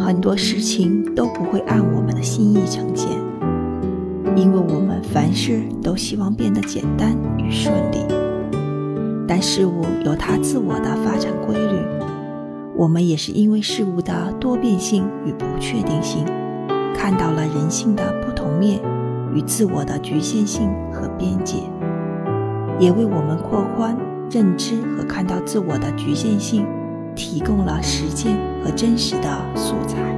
很多事情都不会按我们的心意呈现，因为我们凡事都希望变得简单与顺利。但事物有它自我的发展规律，我们也是因为事物的多变性与不确定性，看到了人性的不同面与自我的局限性和边界，也为我们扩宽认知和看到自我的局限性。提供了时间和真实的素材。